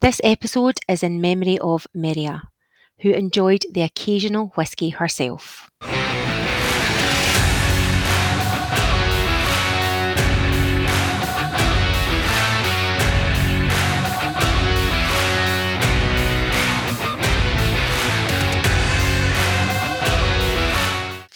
This episode is in memory of Merja, who enjoyed the occasional whisky herself.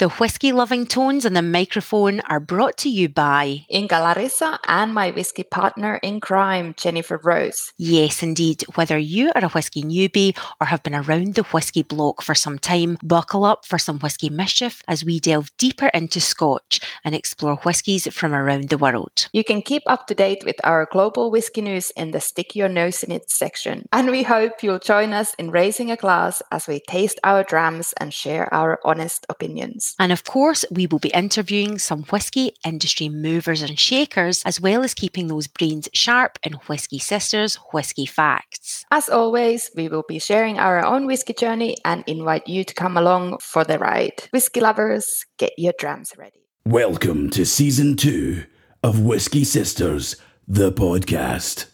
The whiskey loving tones and the microphone are brought to you by Inka Larissa and my whiskey partner in crime, Jennifer Rose. Yes, indeed. Whether you are a whiskey newbie or have been around the whiskey block for some time, buckle up for some whiskey mischief as we delve deeper into Scotch and explore whiskies from around the world. You can keep up to date with our global whiskey news in the Stick Your Nose in It section. And we hope you'll join us in raising a glass as we taste our drams and share our honest opinions. And of course, we will be interviewing some whisky industry movers and shakers, as well as keeping those brains sharp in Whisky Sisters Whisky Facts. As always, we will be sharing our own whiskey journey and invite you to come along for the ride. Whiskey lovers, get your drams ready. Welcome to season two of Whiskey Sisters, the podcast.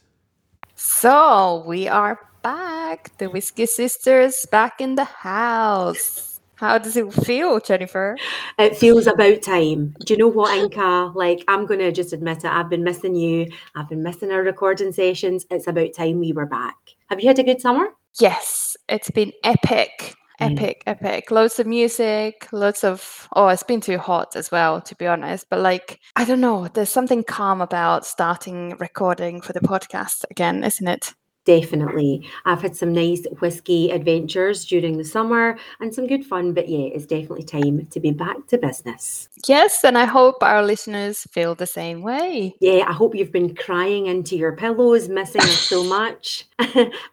So we are back. The Whiskey Sisters back in the house. How does it feel, Jennifer? It feels about time. Do you know what, Inka? Like, I'm going to just admit it. I've been missing you. I've been missing our recording sessions. It's about time we were back. Have you had a good summer? Yes, it's been epic. Epic, mm. epic. Loads of music, lots of. Oh, it's been too hot as well, to be honest. But like, I don't know. There's something calm about starting recording for the podcast again, isn't it? Definitely. I've had some nice whiskey adventures during the summer and some good fun, but yeah, it's definitely time to be back to business. Yes, and I hope our listeners feel the same way. Yeah, I hope you've been crying into your pillows, missing us so much,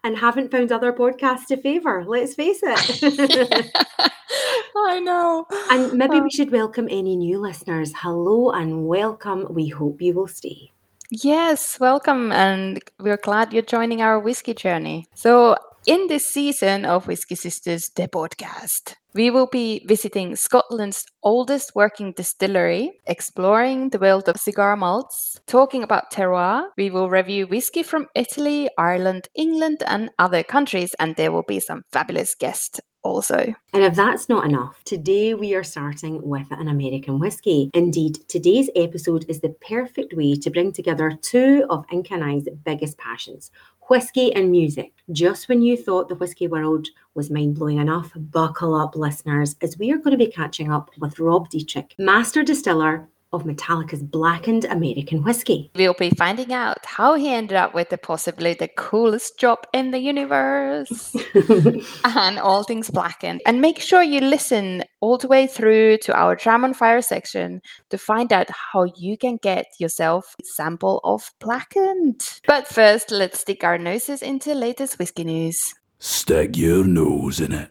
and haven't found other podcasts to favour. Let's face it. I know. And maybe we um, should welcome any new listeners. Hello and welcome. We hope you will stay. Yes, welcome, and we're glad you're joining our whiskey journey. So, in this season of Whiskey Sisters, the podcast, we will be visiting Scotland's oldest working distillery, exploring the world of cigar malts, talking about terroir. We will review whiskey from Italy, Ireland, England, and other countries, and there will be some fabulous guests also. And if that's not enough, today we are starting with an American whiskey. Indeed, today's episode is the perfect way to bring together two of Inka and I's biggest passions whiskey and music. Just when you thought the whiskey world was mind blowing enough, buckle up, listeners, as we are going to be catching up with Rob Dietrich, master distiller of Metallica's blackened American whiskey. We'll be finding out how he ended up with the possibly the coolest job in the universe and all things blackened. And make sure you listen all the way through to our Dram on Fire section to find out how you can get yourself a sample of blackened. But first, let's stick our noses into latest whiskey news. Stick your nose in it.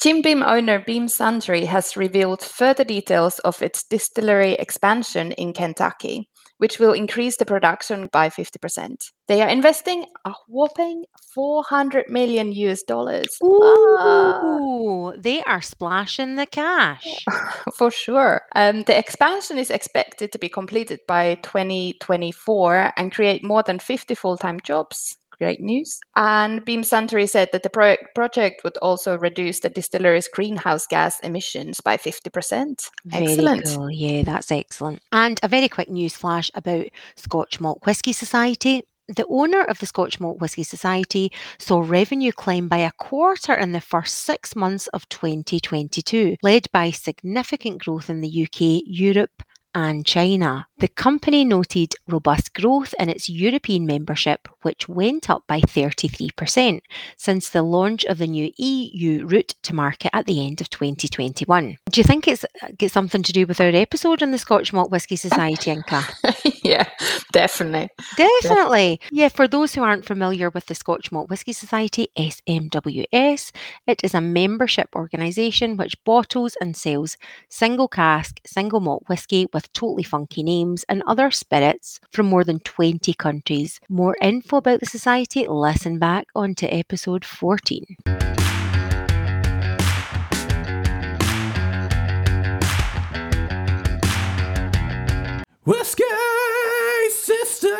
Jim owner Beam Suntory has revealed further details of its distillery expansion in Kentucky, which will increase the production by 50%. They are investing a whopping 400 million US dollars. Ooh, they are splashing the cash. For sure. Um, the expansion is expected to be completed by 2024 and create more than 50 full time jobs great news. And Beam Suntory said that the pro- project would also reduce the distillery's greenhouse gas emissions by 50%. Very excellent. Cool. Yeah, that's excellent. And a very quick news flash about Scotch Malt Whisky Society. The owner of the Scotch Malt Whisky Society saw revenue climb by a quarter in the first six months of 2022, led by significant growth in the UK, Europe, and China. The company noted robust growth in its European membership, which went up by 33% since the launch of the new EU route to market at the end of 2021. Do you think it's uh, got something to do with our episode on the Scotch Malt Whisky Society, Inka? yeah, definitely. Definitely. Yeah, for those who aren't familiar with the Scotch Malt Whisky Society, SMWS, it is a membership organisation which bottles and sells single cask, single malt whisky with totally funky names and other spirits from more than 20 countries. More info about the Society, listen back onto episode 14. Whiskey Sisters!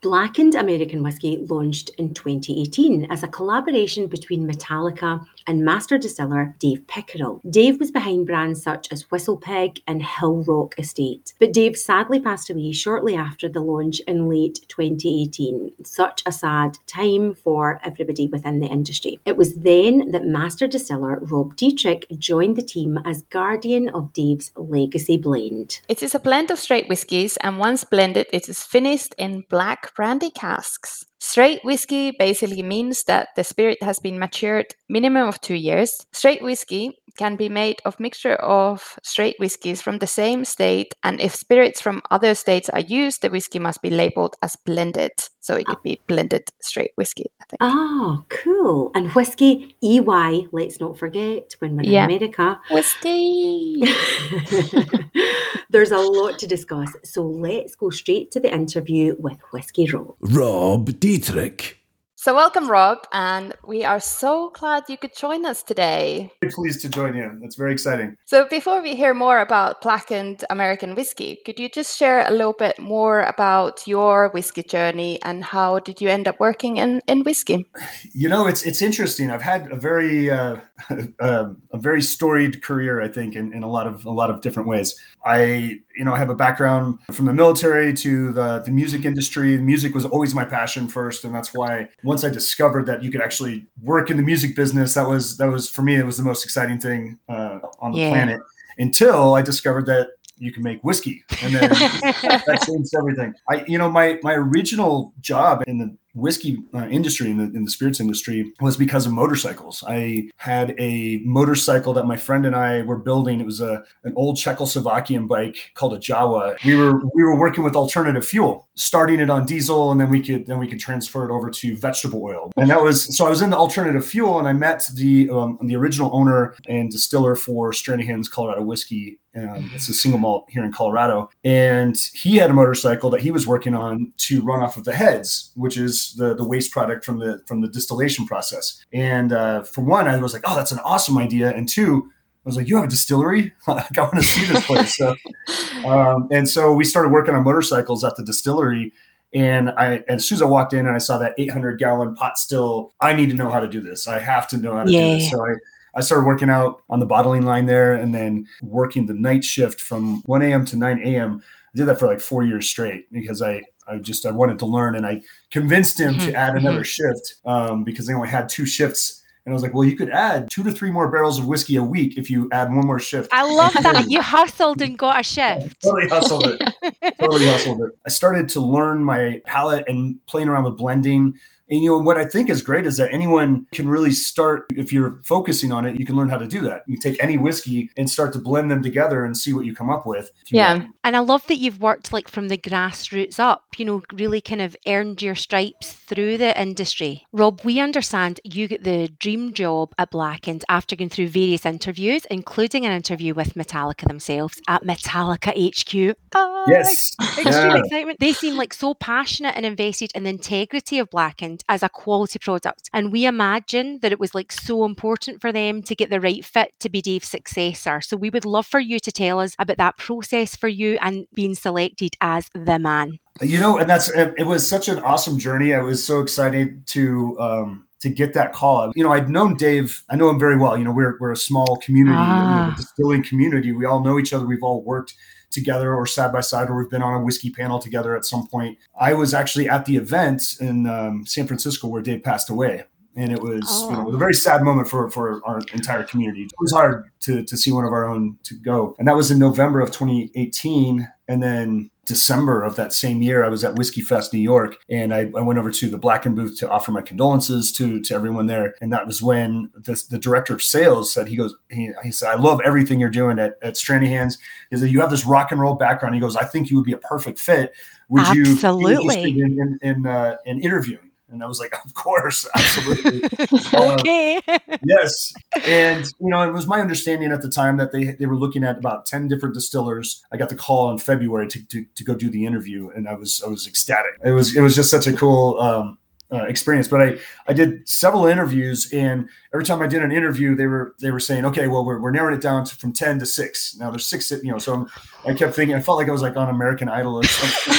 Blackened American Whiskey launched in 2018 as a collaboration between Metallica and master distiller Dave Pickerell. Dave was behind brands such as Whistle Pig and Hill Rock Estate, but Dave sadly passed away shortly after the launch in late 2018. Such a sad time for everybody within the industry. It was then that master distiller Rob Dietrich joined the team as guardian of Dave's legacy blend. It is a blend of straight whiskies, and once blended, it is finished in black brandy casks. Straight whiskey basically means that the spirit has been matured minimum of two years. Straight whiskey can be made of mixture of straight whiskies from the same state, and if spirits from other states are used, the whiskey must be labeled as blended. So it could be blended straight whiskey, I think. Oh, cool. And whiskey, EY, let's not forget when we're Yeah. in America. Whiskey. There's a lot to discuss, so let's go straight to the interview with Whiskey Rob. Rob Dietrich. So, welcome, Rob, and we are so glad you could join us today. Very pleased to join you. That's very exciting. So, before we hear more about blackened American whiskey, could you just share a little bit more about your whiskey journey and how did you end up working in, in whiskey? You know, it's it's interesting. I've had a very uh, uh, a very storied career, I think, in, in a lot of a lot of different ways. I, you know, I have a background from the military to the, the music industry. Music was always my passion first, and that's why once I discovered that you could actually work in the music business, that was that was for me it was the most exciting thing uh, on the Yeah. planet. Until I discovered that you can make whiskey, and then that changed everything. I, you know, my my original job in the whiskey uh, industry in the, in the spirits industry was because of motorcycles. I had a motorcycle that my friend and I were building. It was a an old Czechoslovakian bike called a Jawa. We were we were working with alternative fuel, starting it on diesel, and then we could then we could transfer it over to vegetable oil. And that was so I was in the alternative fuel, and I met the um, the original owner and distiller for Stranahan's Colorado whiskey. Um, it's a single malt here in Colorado, and he had a motorcycle that he was working on to run off of the heads, which is the the waste product from the from the distillation process. And uh, for one, I was like, oh, that's an awesome idea, and two. I was like, "You have a distillery? like, I want to see this place." So, um, and so we started working on motorcycles at the distillery. And I, and as soon as I walked in and I saw that 800 gallon pot still, I need to know how to do this. I have to know how to do this. So I, I started working out on the bottling line there and then working the night shift from 1 a.m. to 9 a.m. I did that for like four years straight because I, I just, I wanted to learn and I convinced him to Mhm, add another shift um, because they only had two shifts. And I was like, well, you could add two to three more barrels of whiskey a week if you add one more shift. I love that. You hustled and got a shift. totally hustled it. totally hustled it. I started to learn my palate and playing around with blending. And you know what I think is great is that anyone can really start if you're focusing on it. You can learn how to do that. You take any whiskey and start to blend them together and see what you come up with. Yeah. want. And I love that you've worked like from the grassroots up, you know, really kind of earned your stripes through the industry. Rob, we understand you get the dream job at Blackened after going through various interviews, including an interview with Metallica themselves at Metallica HQ. Ah, Yes. Extreme Yeah. excitement. They seem like so passionate and invested in the integrity of Blackened as a quality product. And we imagine that it was like so important for them to get the right fit to be Dave's successor. So we would love for you to tell us about that process for you and being selected as the man. You know, and that's it it was such an awesome journey. I was so excited to um to get that call. You know, I'd known Dave, I know him very well. You know, we're we're a small community, you know, Ah. distilling community. We all know each other. We've all worked together or side by side, or we've been on a whiskey panel together at some point. I was actually at the event in um, San Francisco where Dave passed away. And it was, you know, it was a very sad moment for, for our entire community. It was hard to, to see one of our own to go. And that was in November of 2018. And then December of that same year, I was at Whiskey Fest New York, and I, I went over to the Blackened booth to offer my condolences to to everyone there. And that was when the, the director of sales said, he goes, he, he said, I love everything you're doing at, at Stranahan's. He said, you have this rock and roll background. He goes, I think you would be a perfect fit. Would you Absolutely. be interested in in, in, uh, in interviewing? And I was like, of course, absolutely. okay. yes. And you know it was my understanding at the time that they they were looking at about 10 different distillers. I got the call in february to, to, to go do the interview and i was i was ecstatic. It was it was just such a cool um, uh, experience. But i i did several interviews and every time i did an interview they were they were saying okay well we're, we're narrowing it down to, from 10 to 6 now there's six you know so i'm I kept thinking, I felt like I was like on American Idol or something.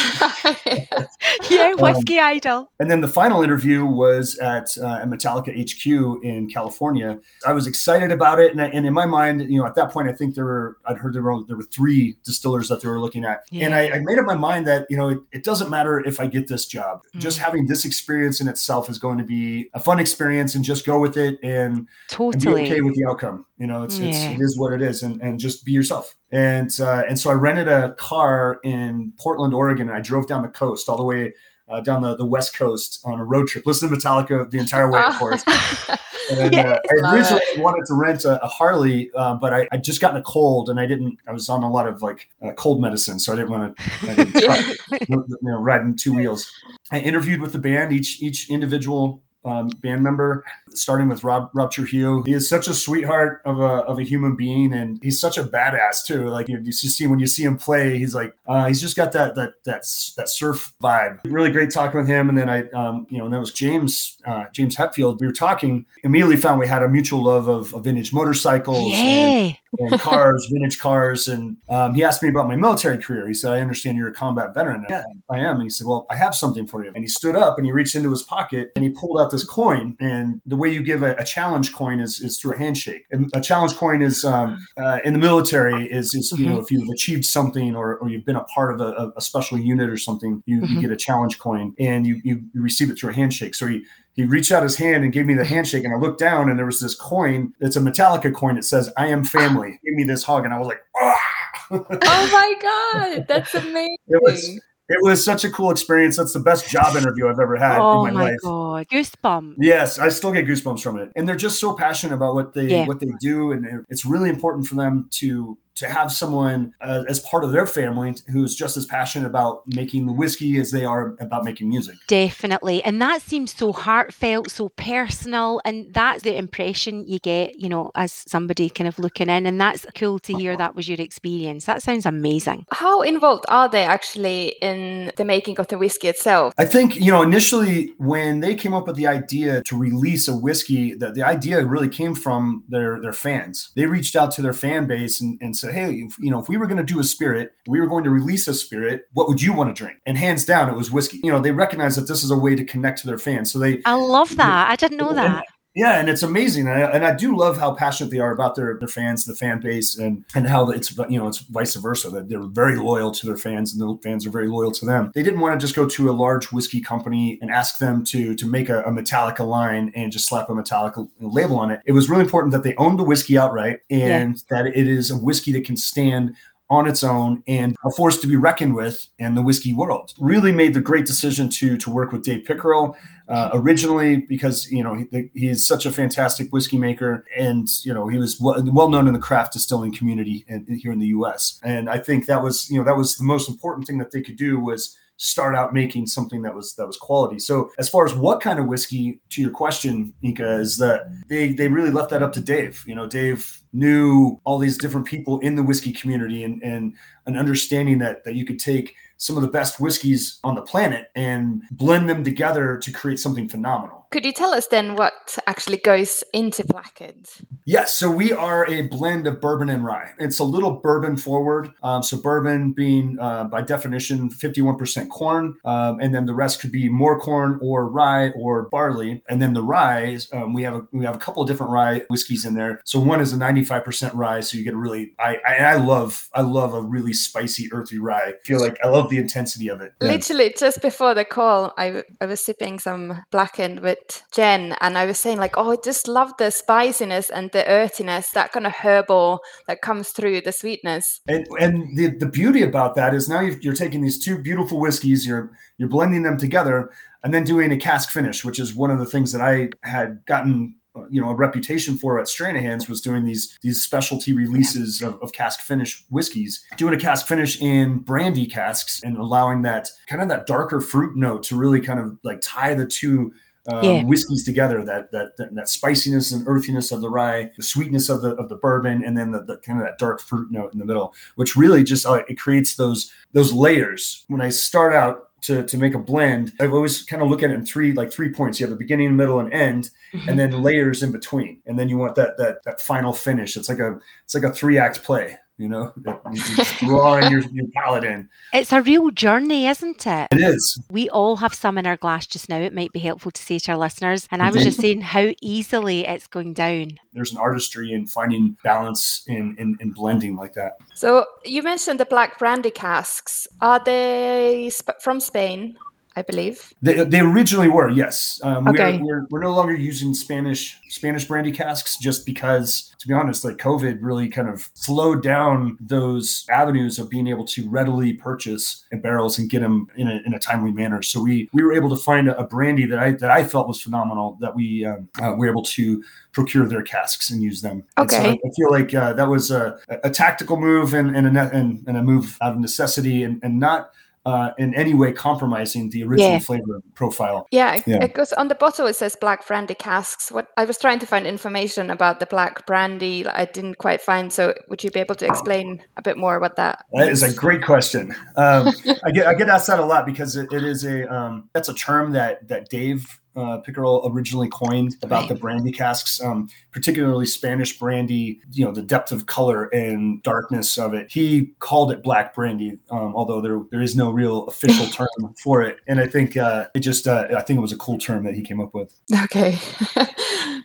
yeah, Um, whiskey idol. And then the final interview was at, uh, Metallica HQ in California. I was excited about it, and, I, and in my mind, you know, at that point, I think there were I'd heard there were there were three distillers that they were looking at, and I, I made up my mind that you know it, it doesn't matter if I get this job. Just Mm. having this experience in itself is going to be a fun experience, and just go with it and, and be okay with the outcome. You know, it's, it's it is what it is, and and just be yourself. And uh, and so I rented a car in Portland, Oregon, and I drove down the coast all the way uh, down the, the west coast on a road trip. Listen to Metallica the entire way, of course. And uh, I originally wanted to rent a, a Harley, uh, but I I just gotten a cold, and I didn't. I was on a lot of like uh, cold medicine, so I didn't want to. You know, riding two wheels. I interviewed with the band, each each individual um, band member, starting with Rob Rob Trujillo. He is such a sweetheart of a of a human being, and he's such a badass too. Like you, you see when you see him play, he's like uh, he's just got that that that that surf vibe. Really great talking with him, and then I um, you know and that was James uh, James Hetfield. We were talking immediately found we had a mutual love of, of vintage motorcycles. and and cars, vintage cars. And um, he asked me about my military career. He said, I understand you're a combat veteran. And, yeah, I am. And he said, Well, I have something for you. And he stood up and he reached into his pocket and he pulled out this coin. And the way you give a, a challenge coin is, is through a handshake. And a challenge coin is um, uh, in the military is, is you know, if you've achieved something or, or you've been a part of a, a special unit or something, you, you Mhm. get a challenge coin and you, you, you receive it through a handshake. So he, he reached out his hand and gave me the handshake and i looked down and there was this coin it's a metallica coin that says i am family give me this hug and i was like oh my god, that's amazing. it was it was such a cool experience that's the best job interview i've ever had Oh in my, my life Oh my god, goosebumps. yes i still get goosebumps from it and they're just so passionate about what they Yeah. what they do and it's really important for them to to have someone uh, as part of their family who's just as passionate about making the whiskey as they are about making music Definitely. And that seems so heartfelt, so personal. And that's the impression you get, you know, as somebody kind of looking in. And that's cool to hear that was your experience. That sounds amazing. How involved are they actually in the making of the whiskey itself? I think, you know, initially when they came up with the idea to release a whiskey, the, the idea really came from their their fans. They reached out to their fan base and, and said, Hey, if, you know, if we were going to do a spirit, we were going to release a spirit, what would you want to drink? And hands down, it was whiskey. You know, they recognize that this is a way to connect to their fans. So they I love that. I didn't know that. Yeah, and it's amazing, and I, and I do love how passionate they are about their, their fans, the fan base, and and how it's you know it's vice versa that they're very loyal to their fans, and the fans are very loyal to them. They didn't want to just go to a large whiskey company and ask them to to make a, a Metallica line and just slap a Metallica label on it. It was really important that they own the whiskey outright and that it is a whiskey that can stand on its own and a force to be reckoned with in the whiskey world. Really made the great decision to to work with Dave Pickerell uh, originally because you know he, he's such a fantastic whiskey maker and you know he was well, well known in the craft distilling community in, here in the U.S. And I think that was you know that was the most important thing that they could do was start out making something that was that was quality. So as far as what kind of whiskey, to your question, Inka, is that they they really left that up to Dave. You know, Dave knew all these different people in the whiskey community and and an understanding that that you could take some of the best whiskeys on the planet and blend them together to create something phenomenal. Could you tell us then what actually goes into Blackened? Yes, so we are a blend of bourbon and rye. It's a little bourbon forward. Um, so bourbon being uh, by definition 51% corn, um, and then the rest could be more corn or rye or barley. And then the rye, um, we have a we have a couple of different rye whiskeys in there. So one is a 95% rye, so you get a really I I, I love I love a really spicy earthy rye. I feel like I love the intensity of it. Yeah. Literally, just before the call, I I was sipping some Blackened with Jen, and I was saying like, oh, I just love the spiciness and the earthiness, that kind of herbal that comes through the sweetness. And and the, the beauty about that is now you're taking these two beautiful whiskeys, you're you're blending them together, and then doing a cask finish, which is one of the things that I had gotten you know a reputation for at Stranahan's was doing these these specialty releases of, of cask finish whiskeys, doing a cask finish in brandy casks and allowing that kind of that darker fruit note to really kind of like tie the two um, Yeah. whiskeys together that, that that that spiciness and earthiness of the rye the sweetness of the of the bourbon and then the, the kind of that dark fruit note in the middle which really just uh, it creates those those layers. When i start out to, to make a blend I've always kind of look at it in three like three points. You have the beginning middle and end Mhm. and then layers in between. And then you want that that that final finish. It's like a it's like a three act play You know, drawing your, your palate in. It's a real journey, isn't it? It is. We all have some in our glass just now. It might be helpful to say to our listeners. And I was just saying how easily it's going down. There's an artistry in finding balance in, in, in blending like that. So you mentioned the black brandy casks. Are they sp- from Spain? I believe. They, they originally were, yes. Um, Okay. we're, we're, we're no longer using Spanish Spanish brandy casks just because, to be honest, like COVID really kind of slowed down those avenues of being able to readily purchase barrels and get them in a, in a timely manner. So we we were able to find a, a brandy that I that I felt was phenomenal that we um, uh, were able to procure their casks and use them. And so Okay. I feel like uh, that was a, a tactical move and, and, a, and, and a move out of necessity and, and not uh, in any way compromising the original Yeah. flavor profile. Yeah, Yeah. because on the bottle it says black brandy casks. What I was trying to find information about the black brandy, I didn't quite find. So would you be able to explain a bit more about that? That is a great question. Um, I get I get asked that a lot because it, it is a um, that's a term that that Dave uh, Pickerell originally coined about Right. the brandy casks, um, particularly Spanish brandy. You know the depth of color and darkness of it. He called it black brandy, um, although there there is no real official term for it. And I think uh, it just uh, I think it was a cool term that he came up with. Okay, that,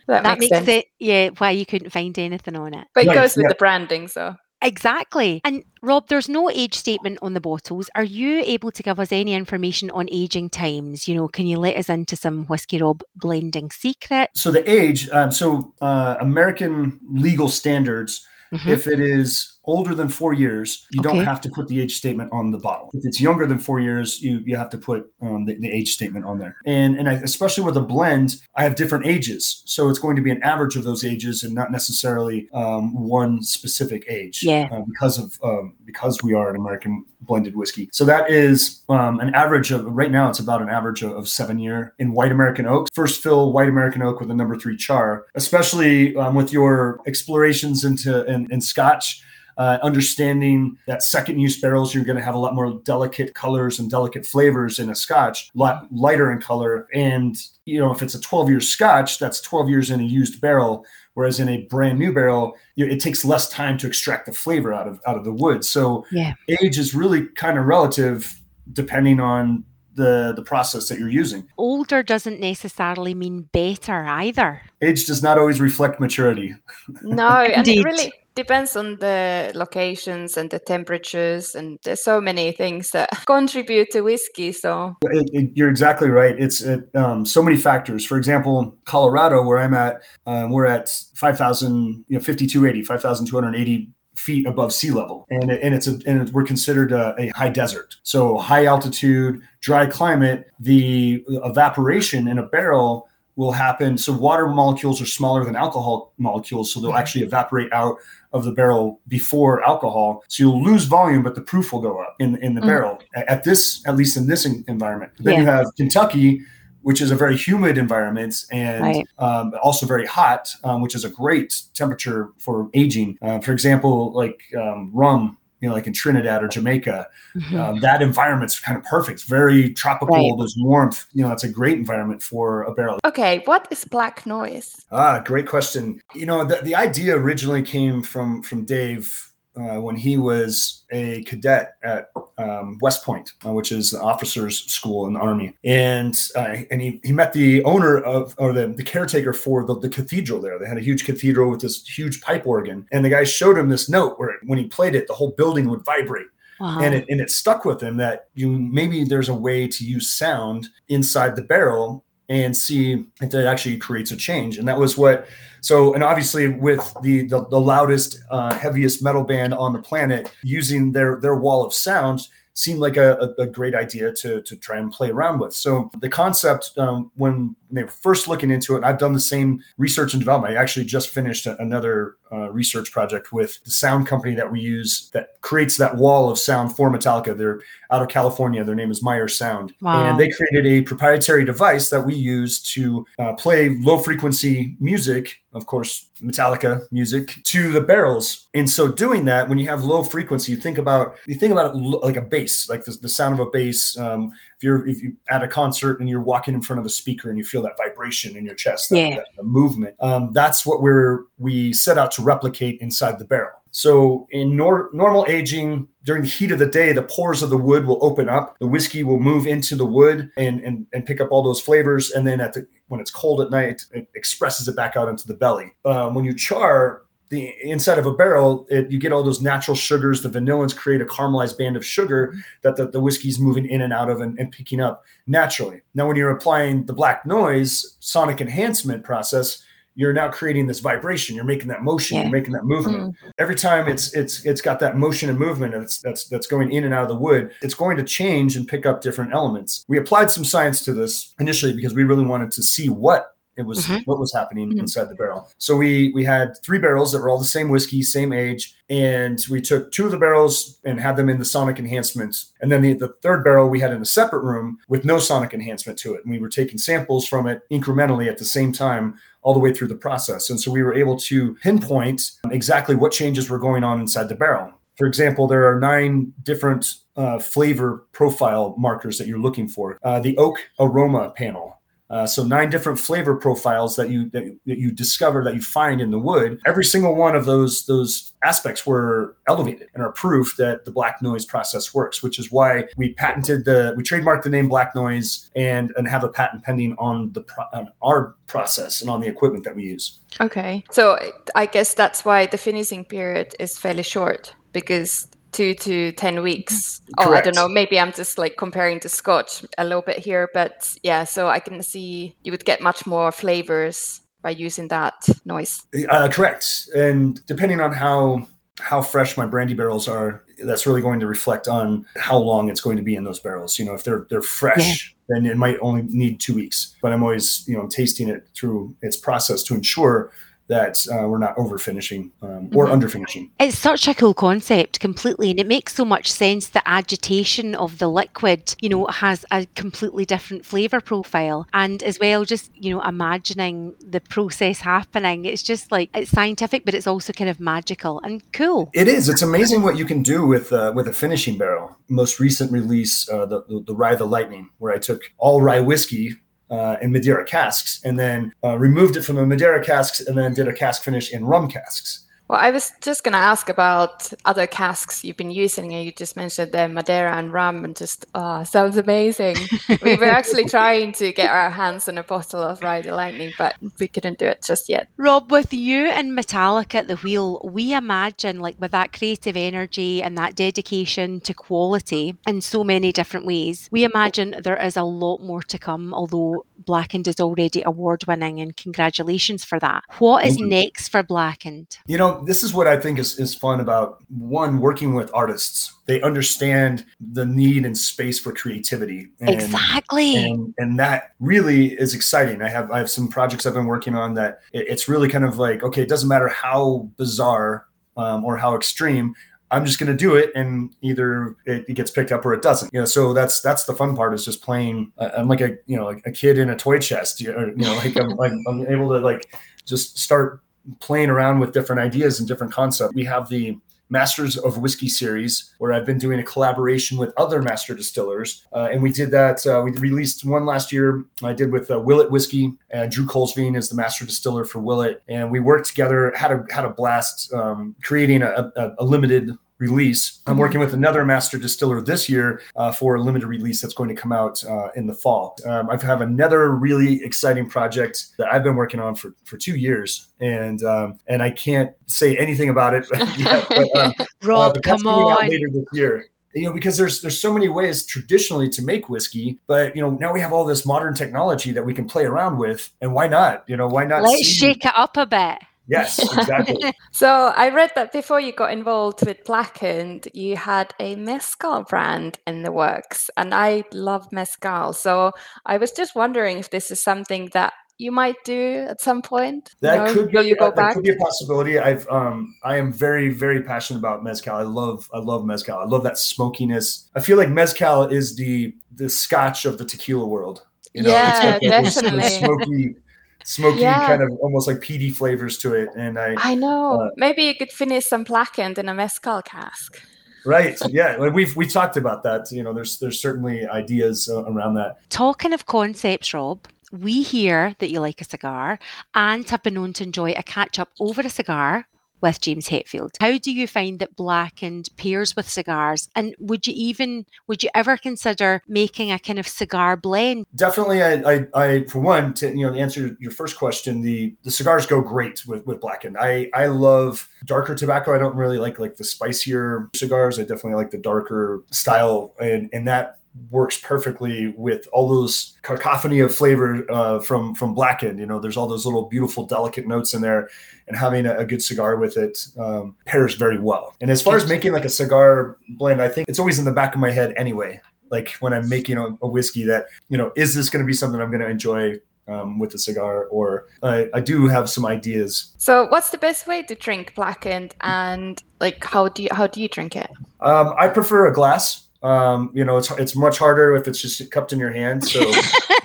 That makes, makes sense. it, yeah, why you couldn't find anything on it. But it Right, goes with yeah. the branding, so Exactly. And Rob, there's no age statement on the bottles. Are you able to give us any information on aging times? You know, can you let us into some Whiskey Rob blending secrets? So the age, um, so uh, American legal standards Mhm. If it is older than four years, you Okay. don't have to put the age statement on the bottle. If it's younger than four years, you you have to put um, the, the age statement on there. And and I, especially with a blend, I have different ages, so it's going to be an average of those ages and not necessarily um, one specific age. Yeah. uh, because of um, because we are an American blended whiskey. So that is um, an average of right now. It's about an average of, of seven year in white American oak. First fill white American oak with a number three char, especially um, with your explorations into in, in Scotch. Uh, understanding that second use barrels, you're going to have a lot more delicate colors and delicate flavors in a Scotch, a lot lighter in color. And you know, if it's a 12 year Scotch, that's 12 years in a used barrel. Whereas in a brand new barrel, you know, it takes less time to extract the flavor out of out of the wood. So Yeah. age is really kind of relative depending on the the process that you're using. Older doesn't necessarily mean better either. Age does not always reflect maturity. no, and it Indeed. really depends on the locations and the temperatures, and there's so many things that contribute to whiskey. So It- it- you're exactly right. It's it, um, so many factors. For example, Colorado, where I'm at, um, we're at 5,000, you know, 5280, 5,280 feet above sea level, and and it's a and we're considered a, a high desert. So high altitude, dry climate. The evaporation in a barrel will happen. So water molecules are smaller than alcohol molecules, so they'll actually evaporate out of the barrel before alcohol. So you'll lose volume, but the proof will go up in in the Mhm. barrel. At this, at least in this en- environment. Then you have Kentucky, which is a very humid environment and Right. um, also very hot, um, which is a great temperature for aging. Uh, for example, like um, rum. You know, like in Trinidad or Jamaica, Mhm. um, that environment's kind of perfect. It's very tropical. Right. There's warmth. You know, it's a great environment for a barrel. okay, what is black noise? Ah, great question. You know, the, the idea originally came from from Dave uh, when he was a cadet at um, West Point, uh, which is the officers' school in the Army, and uh, and he, he met the owner of or the, the caretaker for the, the cathedral there. They had a huge cathedral with this huge pipe organ, and the guy showed him this note where when he played it, the whole building would vibrate Wow. and it and it stuck with him that you maybe there's a way to use sound inside the barrel and see if that actually creates a change. And that was what so and obviously with the the, the loudest uh, heaviest metal band on the planet using their their wall of sound seemed like a, a, a great idea to to try and play around with. So the concept um, when they were first looking into it and i've done the same research and development i actually just finished another uh, research project with the sound company that we use that creates that wall of sound for metallica they're out of California. Their name is Meyer Sound. Wow. And they created a proprietary device that we use to uh, play low frequency music, of course, Metallica music, to the barrels. And so doing that, when you have low frequency, you think about you think about it like a bass, like the, the sound of a bass. Um, if you're if you at a concert and you're walking in front of a speaker and you feel that vibration in your chest, that, Yeah. that- the movement, um, that's what we're we set out to replicate inside the barrel. So in nor- normal aging, during the heat of the day, the pores of the wood will open up. The whiskey will move into the wood and and, and pick up all those flavors. And then at the when it's cold at night, it expresses it back out into the belly. Um, when you char, the inside of a barrel, it, you get all those natural sugars. The vanillins create a caramelized band of sugar mm-hmm. that the, the whiskey's moving in and out of and, and picking up naturally. Now, when you're applying the black noise sonic enhancement process, you're now creating this vibration. You're making that motion. Yeah. You're making that movement. Mm-hmm. Every time it's it's it's got that motion and movement, it's that's that's going in and out of the wood. It's going to change and pick up different elements. We applied some science to this initially because we really wanted to see what it was Mhm. what was happening Mhm. inside the barrel. So we we had three barrels that were all the same whiskey, same age, and we took two of the barrels and had them in the sonic enhancements. And then the, the third barrel we had in a separate room with no sonic enhancement to it. And we were taking samples from it incrementally at the same time all the way through the process. And so we were able to pinpoint exactly what changes were going on inside the barrel. For example, there are nine different uh, flavor profile markers that you're looking for. Uh, the oak aroma panel. Uh, so nine different flavor profiles that you that, that you discover that you find in the wood. Every single one of those those aspects were elevated and are proof that the black noise process works. Which is why we patented the we trademarked the name black noise and and have a patent pending on the on our process and on the equipment that we use. Okay. So I guess that's why the finishing period is fairly short because two to 10 weeks. Oh, I don't know. Maybe I'm just like comparing to Scotch a little bit here. But yeah, so I can see you would get much more flavors by using that noise. Uh, correct. And depending on how how fresh my brandy barrels are, that's really going to reflect on how long it's going to be in those barrels. You know, if they're they're fresh, then it might only need two weeks. But I'm always you know tasting it through its process to ensure that uh, we're not over finishing um, or Mhm. under finishing. It's such a cool concept completely, and it makes so much sense. The agitation of the liquid, you know, has a completely different flavor profile, and as well, just you know, imagining the process happening. It's just like it's scientific, but it's also kind of magical and cool. It is. It's amazing what you can do with uh, with a finishing barrel. Most recent release, uh, the, the the Rye the Lightning, where I took all rye whiskey uh, in Madeira casks and then uh, removed it from the Madeira casks and then did a cask finish in rum casks. Well, I was just going to ask about other casks you've been using, and you just mentioned the Madeira and rum, and just oh, sounds amazing. we were actually trying to get our hands on a bottle of Ride the Lightning, but we couldn't do it just yet. Rob, with you and Metallica at the wheel, we imagine, like, with that creative energy and that dedication to quality in so many different ways, we imagine there is a lot more to come, although Blackened is already award winning, and congratulations for that. What is next for Blackened? You know, this is what I think is, is fun about one working with artists. They understand the need and space for creativity. And, exactly. and and that really is exciting. I have I have some projects I've been working on that it- it's really kind of like okay, it doesn't matter how bizarre um, or how extreme. I'm just going to do it, and either it, gets picked up or it doesn't. You know, so that's that's the fun part is just playing. uh, I'm like a you know like a kid in a toy chest. You know, like I'm, I'm, I'm able to like just start playing around with different ideas and different concepts. We have the Masters of Whiskey series, where I've been doing a collaboration with other master distillers. Uh, and we did that. Uh, we released one last year. I did with uh, Willett Whiskey. Uh, Drew Kulsveen is the master distiller for Willett, and we worked together. had a had a blast um, creating a, a, a limited release. I'm working with another master distiller this year uh, for a limited release that's going to come out uh, in the fall. Um, I have another really exciting project that I've been working on for, for two years, and um, and I can't say anything about it yet. But, um, uh, Rob, that's come on. later this year. You know, because there's there's so many ways traditionally to make whiskey, but you know now we have all this modern technology that we can play around with, and why not? You know, why not? Let's see- shake it up a bit. Yes, exactly. So I read that before you got involved with Blackened, you had a mezcal brand in the works, and I love mezcal. So I was just wondering if this is something that you might do at some point. That could will be you go uh, that back? could be a possibility. I've um I am very very passionate about mezcal. I love I love mezcal. I love that smokiness. I feel like mezcal is the the scotch of the tequila world. You know, Yeah, got those- those definitely. smoky, smoky Yeah. kind of almost like peaty flavors to it. And I I know. uh, Maybe you could finish some Blackened in a mezcal cask. right, yeah, like we've we talked about that. You know, there's there's certainly ideas uh, around that. Talking of concepts, Rob, we hear that you like a cigar and have been known to enjoy a catch up over a cigar with James Hetfield. How do you find that blackened pairs with cigars? And would you even would you ever consider making a kind of cigar blend? Definitely, I, I, I for one, to you know, answer your first question, the the cigars go great with with blackened. I I love darker tobacco. I don't really like like the spicier cigars. I definitely like the darker style, and and that works perfectly with all those cacophony of flavor uh, from from blackened. You know, there's all those little beautiful, delicate notes in there, and having a, a good cigar with it um, pairs very well. And as far as making like a cigar blend, I think it's always in the back of my head anyway. Like when I'm making a, a whiskey, that you know, is this going to be something I'm going to enjoy um, with a cigar, or I, I, do have some ideas. So, what's the best way to drink blackened, and like how do you how do you drink it? Um, I prefer a glass. Um, you know, it's it's much harder if it's just cupped in your hand. So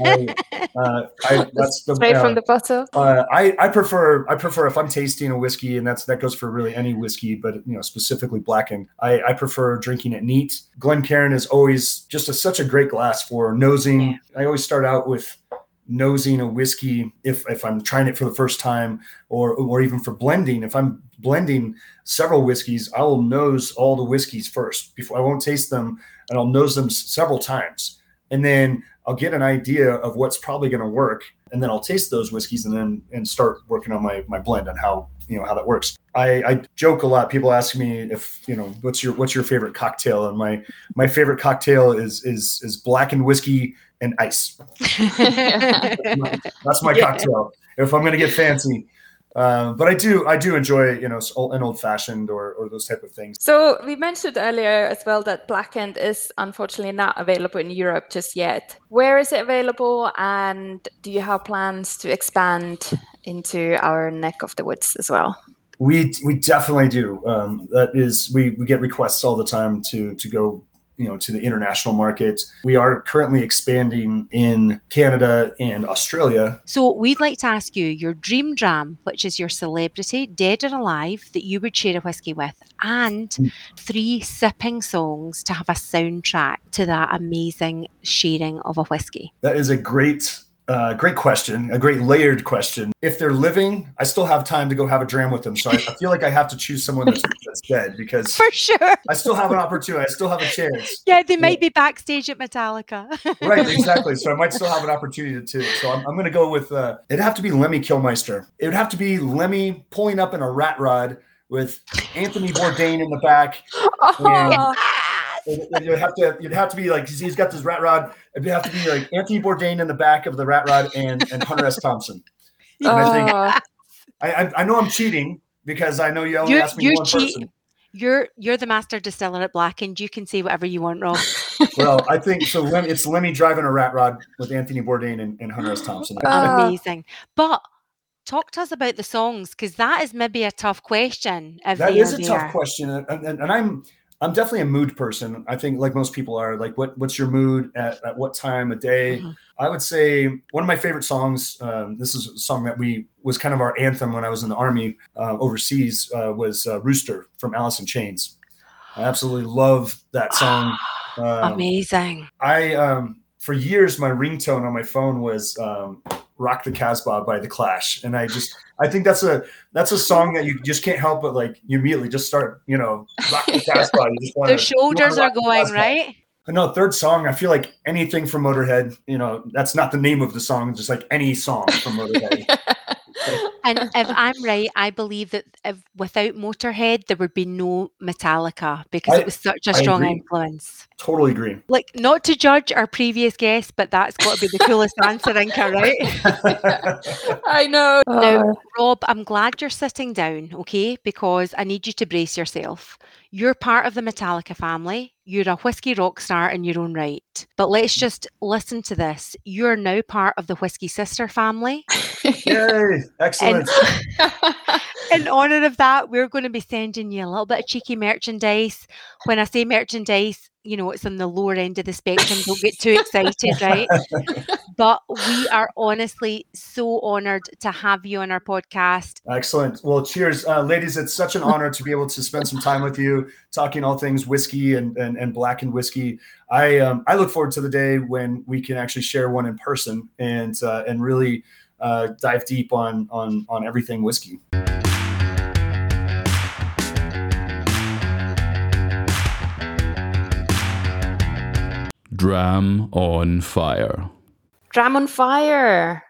I, uh, I, that's the straight uh, from the bottle. Uh, I I prefer I prefer if I'm tasting a whiskey, and that's that goes for really any whiskey, but you know specifically blackened. I I prefer drinking it neat. Glencairn is always just a, such a great glass for nosing. Yeah. I always start out with nosing a whiskey if if I'm trying it for the first time or or even for blending if I'm blending several whiskeys I will nose all the whiskeys first before I won't taste them and I'll nose them several times and then I'll get an idea of what's probably going to work and then I'll taste those whiskeys and then and start working on my my blend and how you know how that works I, I joke a lot people ask me if you know what's your what's your favorite cocktail and my my favorite cocktail is is is blackened whiskey and ice. that's my, that's my yeah. cocktail. If I'm going to get fancy, uh, but I do I do enjoy you know an old fashioned or, or those type of things. So we mentioned earlier as well that blackened is unfortunately not available in Europe just yet. Where is it available, and do you have plans to expand into our neck of the woods as well? We we definitely do. Um, that is we we get requests all the time to to go you know to the international markets. We are currently expanding in Canada and Australia. So we'd like to ask you your dream dram, which is your celebrity, dead or alive, that you would share a whiskey with, and mm. three sipping songs to have a soundtrack to that amazing sharing of a whiskey. That is a great uh, great question, a great layered question. If they're living, I still have time to go have a dram with them. So I, I feel like I have to choose someone that's, that's, dead because for sure I still have an opportunity. I still have a chance. Yeah, they might yeah. be backstage at Metallica. right, exactly. So I might still have an opportunity to. So I'm, I'm going to go with. Uh, it'd have to be Lemmy Kilmister. It would have to be Lemmy pulling up in a rat rod with Anthony Bourdain in the back. Oh, you'd have to you'd have to be like he's got this rat rod. It'd have to be like Anthony Bourdain in the back of the rat rod and and Hunter S. Thompson. Oh. And I think I, I, I know I'm cheating because I know you only asked me one cheat- person. You're you're the master distiller at Black, and you can say whatever you want, Rob. well, I think so. It's Lemmy driving a rat rod with Anthony Bourdain and, and Hunter S. Thompson. Amazing, but talk to us about the songs because that is maybe a tough question. That is a there. tough question, and, and, and, I'm I'm definitely a mood person. I think like most people are like, what, what's your mood at, at what time of day? Mm-hmm. I would say one of my favorite songs, um, this is a song that we was kind of our anthem when I was in the army uh, overseas uh, was uh, Rooster from Alice in Chains. I absolutely love that song. Um, Amazing. I, um, for years, my ringtone on my phone was um, "Rock the Casbah" by The Clash, and I just I think that's a that's a song that you just can't help but like you immediately just start you know rock the Casbah. You just the shoulders are going right. No, third song. I feel like anything from Motorhead. You know, that's not the name of the song. Just like any song from Motorhead. and if I'm right, I believe that if, without Motorhead, there would be no Metallica because I, it was such a strong influence. Totally agree. Like, not to judge our previous guest, but that's got to be the coolest answer, Inka, right? I know. Now, Rob, I'm glad you're sitting down, okay? Because I need you to brace yourself. You're part of the Metallica family. You're a whiskey rock star in your own right. But let's just listen to this. You're now part of the Whiskey Sister family. Yay! Excellent. in honor of that, we're going to be sending you a little bit of cheeky merchandise. When I say merchandise, you know, it's on the lower end of the spectrum. Don't get too excited, right? but we are honestly so honored to have you on our podcast. Excellent. Well, cheers, uh, ladies. It's such an honor to be able to spend some time with you, talking all things whiskey and and, and blackened whiskey. I um, I look forward to the day when we can actually share one in person and uh, and really uh, dive deep on on on everything whiskey. Dram on fire. Dram on fire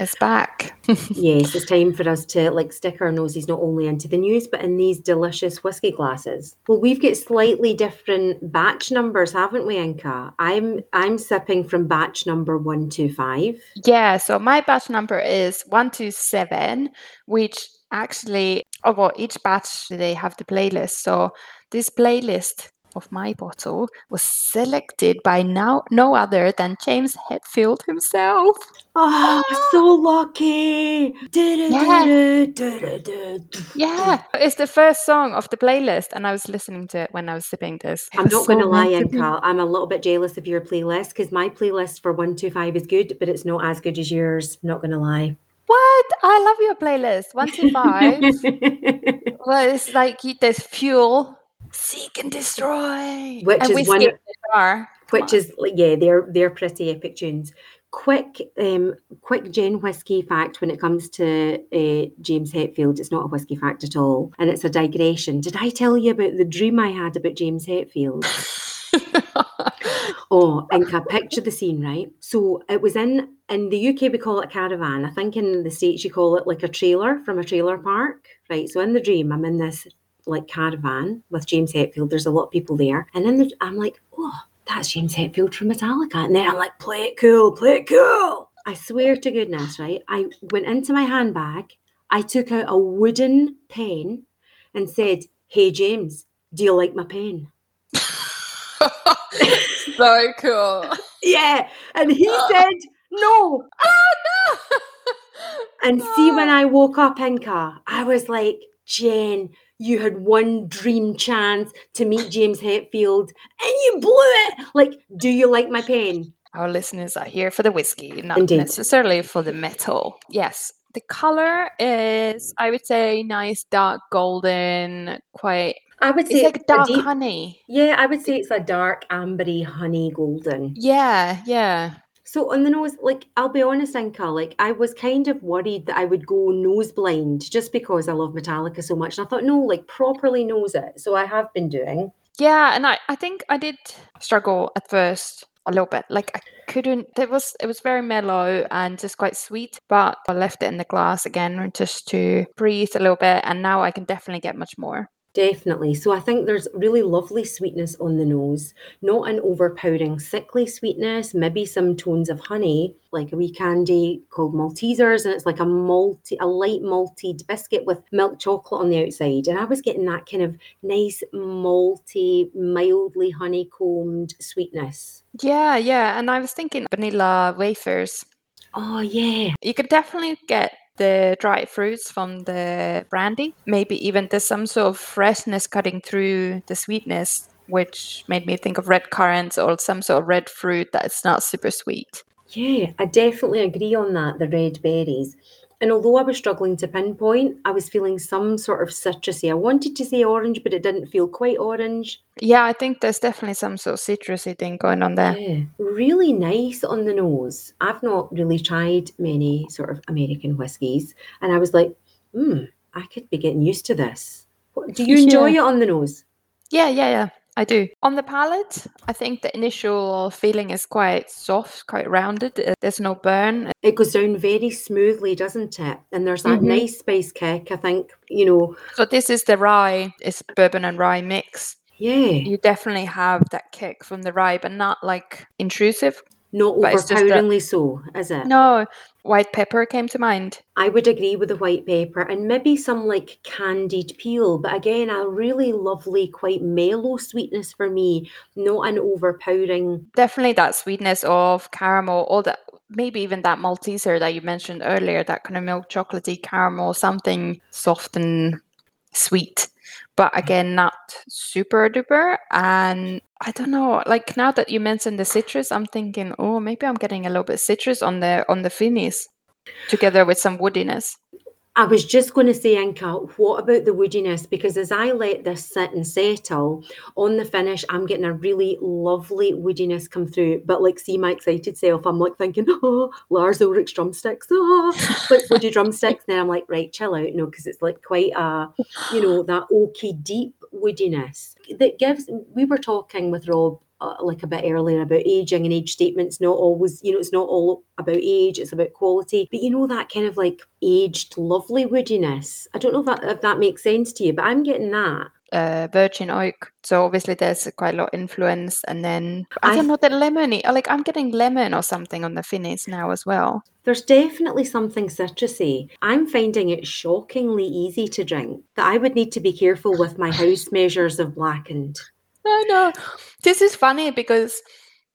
is back. yes, it's time for us to like stick our noses not only into the news but in these delicious whiskey glasses. Well, we've got slightly different batch numbers, haven't we, Inka? I'm I'm sipping from batch number one two five. yeah, so my batch number is 127, which actually, oh, well, each batch they have the playlist. So this playlist of my bottle was selected by now no other than James Hetfield himself. Oh, so lucky! Yeah, yeah. it's the first song of the playlist, and I was listening to it when I was sipping this. I'm not going to lie, to I'm a little bit jealous of your playlist because my playlist for 125 is good, but it's not as good as yours. Not going to lie. What? I love your playlist. One to well, it's like there's fuel, seek and destroy, Which and is one- in the jar. Come which on. is yeah, they're they're pretty epic tunes. Quick, um, quick gin whiskey fact when it comes to uh, James Hetfield, it's not a whiskey fact at all, and it's a digression. Did I tell you about the dream I had about James Hetfield? Oh, Inka, picture the scene, right? So it was in in the UK we call it a caravan. I think in the States you call it like a trailer from a trailer park. Right. So in the dream, I'm in this like caravan with James Hetfield. There's a lot of people there. And then I'm like, oh, that's James Hetfield from Metallica. And then I'm like, play it cool, play it cool. I swear to goodness, right? I went into my handbag, I took out a wooden pen and said, Hey James, do you like my pen? so cool. Yeah. And he said, No. Oh no! And see, when I woke up in car, I was like, Jen, you had one dream chance to meet James Hetfield and you blew it. Like, do you like my pen? Our listeners are here for the whiskey, not Indeed. necessarily for the metal. Yes. The color is, I would say, nice dark golden, quite. I would say It's like dark deep- honey. Yeah, I would say it's a dark ambery honey golden. Yeah, yeah. So on the nose, like I'll be honest, Inka, like I was kind of worried that I would go nose blind just because I love Metallica so much. And I thought, no, like properly nose it. So I have been doing. Yeah, and I, I think I did struggle at first a little bit. Like I couldn't it was it was very mellow and just quite sweet, but I left it in the glass again just to breathe a little bit and now I can definitely get much more. Definitely. So I think there's really lovely sweetness on the nose, not an overpowering sickly sweetness, maybe some tones of honey, like a wee candy called Maltesers, and it's like a multi a light malted biscuit with milk chocolate on the outside. And I was getting that kind of nice malty, mildly honeycombed sweetness. Yeah, yeah. And I was thinking vanilla wafers. Oh yeah. You could definitely get the dried fruits from the brandy. Maybe even there's some sort of freshness cutting through the sweetness, which made me think of red currants or some sort of red fruit that's not super sweet. Yeah, I definitely agree on that, the red berries. And although I was struggling to pinpoint, I was feeling some sort of citrusy. I wanted to say orange, but it didn't feel quite orange. Yeah, I think there's definitely some sort of citrusy thing going on there. Yeah, really nice on the nose. I've not really tried many sort of American whiskies, and I was like, hmm, I could be getting used to this. Do you enjoy Yeah. it on the nose? Yeah, yeah, yeah. I do. On the palate, I think the initial feeling is quite soft, quite rounded. Uh, There's no burn. It goes down very smoothly, doesn't it? And there's that Mhm. nice spice kick. I think, you know, So this is the rye. It's bourbon and rye mix. yeah, You definitely have that kick from the rye, but not like intrusive. Not but it's just overpoweringly so, is it? No, white pepper came to mind. I would agree with the white pepper and maybe some like candied peel, but again, a really lovely, quite mellow sweetness for me, not an overpowering. Definitely that sweetness of caramel, all that maybe even that Malteser that you mentioned earlier, that kind of milk chocolatey caramel, something soft and sweet. But again, not super duper. And I don't know, like now that you mentioned the citrus, I'm thinking, oh, maybe I'm getting a little bit citrus on the on the finish, together with some woodiness. I was just going to say, Inka, what about the woodiness? Because as I let this sit and settle on the finish, I'm getting a really lovely woodiness come through. But like, see my excited self, I'm like thinking, oh, Lars Ulrich drumsticks, oh, like woody drumsticks. Then I'm like, right, chill out, no, because it's like quite a, you know, that oaky, deep woodiness that gives. We were talking with Rob uh, like a bit earlier about aging and age statements not always you know it's not all about age it's about quality but you know that kind of like aged lovely woodiness i don't know if that, if that makes sense to you but i'm getting that uh, virgin oak. So obviously there's quite a lot of influence. And then I, I- don't know the lemony. Like I'm getting lemon or something on the finish now as well. There's definitely something citrusy. I'm finding it shockingly easy to drink. That I would need to be careful with my house measures of blackened. I know. This is funny because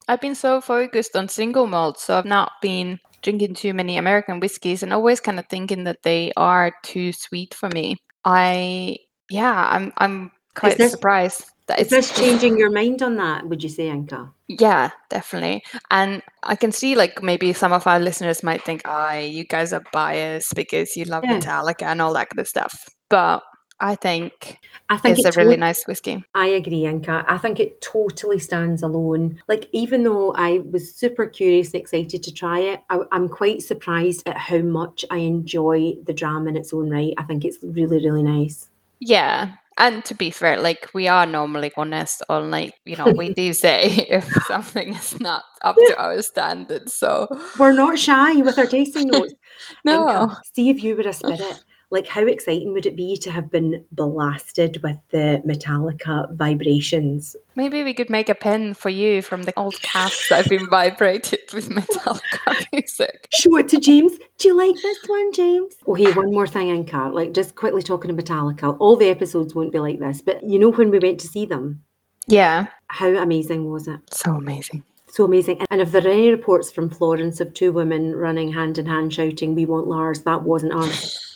I've been so focused on single malt, so I've not been drinking too many American whiskeys and always kind of thinking that they are too sweet for me. I yeah, I'm I'm quite this- surprised that Is it's this changing your mind on that? Would you say, Inka? Yeah, definitely. And I can see like maybe some of our listeners might think, "Ah, you guys are biased because you love Yeah. Metallica and all that kind of stuff." But I think I think it's a really nice whiskey. I agree, Inka. I think it totally stands alone. Like, even though I was super curious and excited to try it, I, I'm quite surprised at how much I enjoy the dram in its own right. I think it's really, really nice. Yeah. And to be fair, like we are normally honest on like, you know, we do say if something is not up to our standards. So We're not shy with our tasting notes. no. Inka, see if you were a spirit. Like, how exciting would it be to have been blasted with the Metallica vibrations? Maybe we could make a pen for you from the old casts that have been vibrated with Metallica music. Show it to James. Do you like this one, James? Oh, okay, one more thing, Inka. Like, just quickly talking to Metallica. All the episodes won't be like this, but you know when we went to see them, Yeah. how amazing was it? So amazing. So amazing. And if there are any reports from Florence of two women running hand in hand shouting, We want Lars, that wasn't us.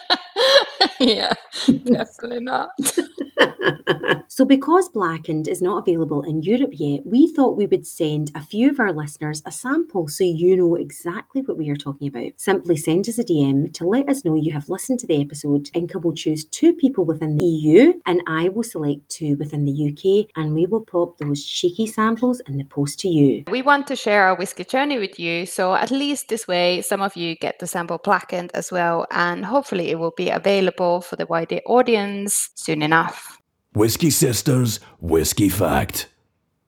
yeah, definitely not. so, because Blackened is not available in Europe yet, we thought we would send a few of our listeners a sample so you know exactly what we are talking about. Simply send us a DM to let us know you have listened to the episode. Inka will choose two people within the EU, and I will select two within the UK, and we will pop those cheeky samples in the post to you. We want to share our whiskey journey with you, so at least this way, some of you get the sample blackened as well, and hopefully it will be available for the wider audience soon enough. Whiskey Sisters Whiskey Fact.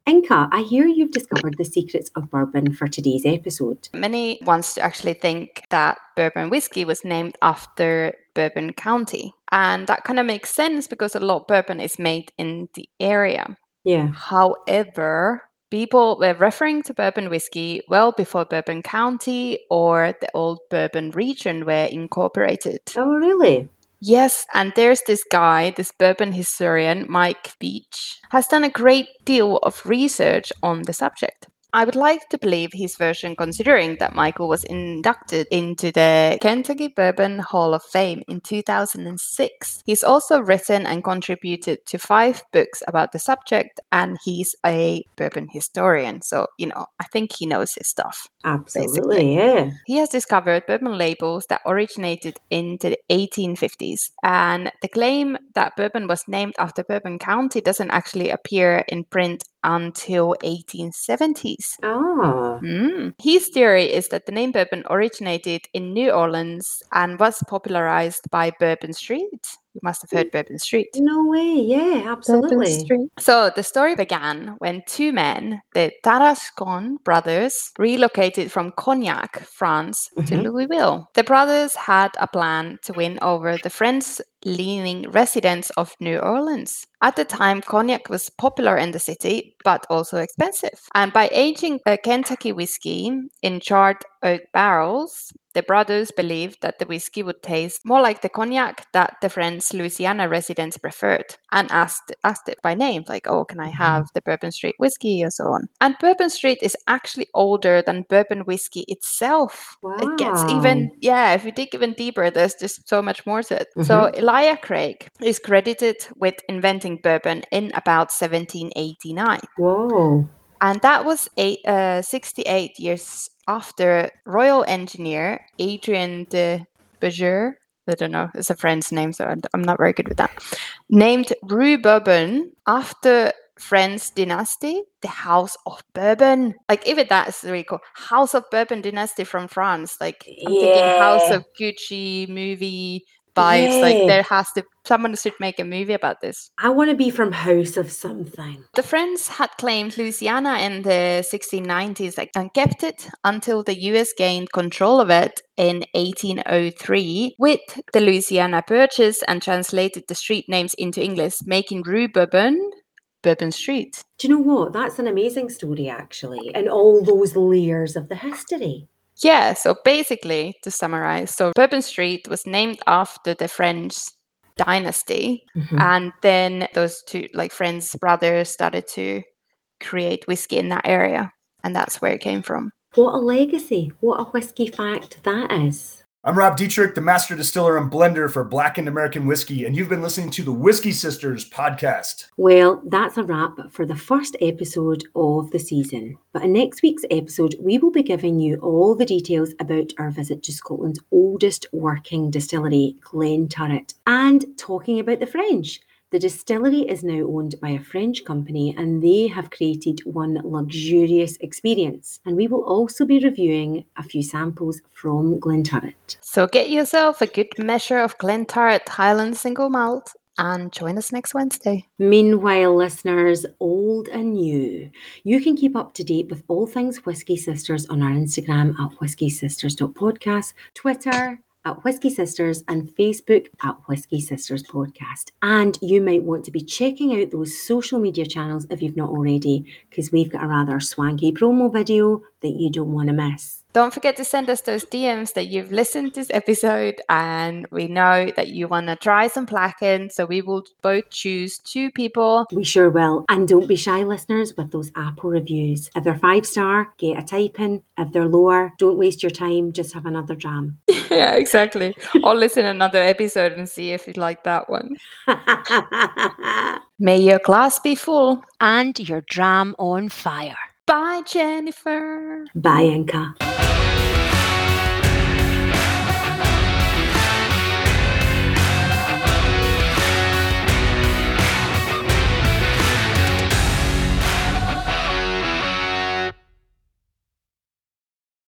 Inka, I hear you've discovered the secrets of bourbon for today's episode. Many wants to actually think that bourbon whiskey was named after Bourbon County, and that kind of makes sense because a lot of bourbon is made in the area. Yeah. However, people were referring to bourbon whiskey well before Bourbon County or the old Bourbon region were incorporated. Oh, really? Yes, and there's this guy, this bourbon historian, Mike Veach, has done a great deal of research on the subject. I would like to believe his version, considering that Michael was inducted into the Kentucky Bourbon Hall of Fame in 2006. He's also written and contributed to five books about the subject, and he's a bourbon historian. So, you know, I think he knows his stuff. Absolutely, yeah. He has discovered bourbon labels that originated in the 1850s. And the claim that bourbon was named after Bourbon County doesn't actually appear in print until 1870s. Ah, Mm. His theory is that the name bourbon originated in New Orleans and was popularized by Bourbon Street. You must have heard Bourbon Street. no way. Yeah, absolutely. So the story began when two men, the Tarascon brothers, relocated from Cognac, France, to Mhm. Louisville. The brothers had a plan to win over the French leaning residents of New Orleans. At the time, cognac was popular in the city, but also expensive. And by aging a Kentucky whiskey in charred oak barrels, the brothers believed that the whiskey would taste more like the cognac that the French Louisiana residents preferred and asked, asked it by name, like, oh, can I mm-hmm. have the Bourbon Street whiskey and so on. And Bourbon Street is actually older than bourbon whiskey itself. It gets even, yeah, if you dig even deeper, there's just so much more to it. So mm-hmm. Elijah Craig is credited with inventing bourbon in about 1789. Whoa. And that was eight, uh, 68 years after Royal Engineer Adrian de Beaujeu, I don't know, it's a French name, so I'm- not very good with that, named Rue Bourbon after French dynasty, the House of Bourbon. Like even that is really cool. House of Bourbon dynasty from France. Like I'm thinking House of Gucci movie vibes. Like there has to someone should make a movie about this. I want to be from House of Something. The French had claimed Louisiana in the 1690s like, and kept it until the US gained control of it in 1803 with the Louisiana Purchase and translated the street names into English, making Rue Bourbon Bourbon Street. Do you know what? That's an amazing story, actually, and all those layers of the history. Yeah, so basically, to summarize, so Bourbon Street was named after the French dynasty, Mhm. and then those two, like French brothers, started to create whiskey in that area, and that's where it came from. What a legacy. What a whiskey fact that is. I'm Rob Dietrich, the master distiller and blender for Blackened American Whiskey, and you've been listening to the Whiskey Sisters podcast. Well, that's a wrap for the first episode of the season. But in next week's episode, we will be giving you all the details about our visit to Scotland's oldest working distillery, Glenturret, and talking about the French. The distillery is now owned by a French company and they have created one luxurious experience. And we will also be reviewing a few samples from Glenturret. So get yourself a good measure of Glenturret Highland Single Malt, and join us next Wednesday. Meanwhile, listeners, old and new, you can keep up to date with all things Whiskey Sisters on our Instagram at whiskeysisters.podcast, Twitter at Whiskey Sisters, and Facebook at Whiskey Sisters Podcast. And you might want to be checking out those social media channels if you've not already, because we've got a rather swanky promo video that you don't want to miss. Don't forget to send us those DMs that you've listened to this episode, and we know that you want to try some Blacken. So we will both choose two people. We sure will. And don't be shy, listeners, with those Apple reviews. If they're five star, get a type in. If they're lower, don't waste your time. Just have another jam. yeah, exactly. Or listen another episode and see if you like that one. May your glass be full. And your dram on fire. Bye, Jennifer. Bye, Inka.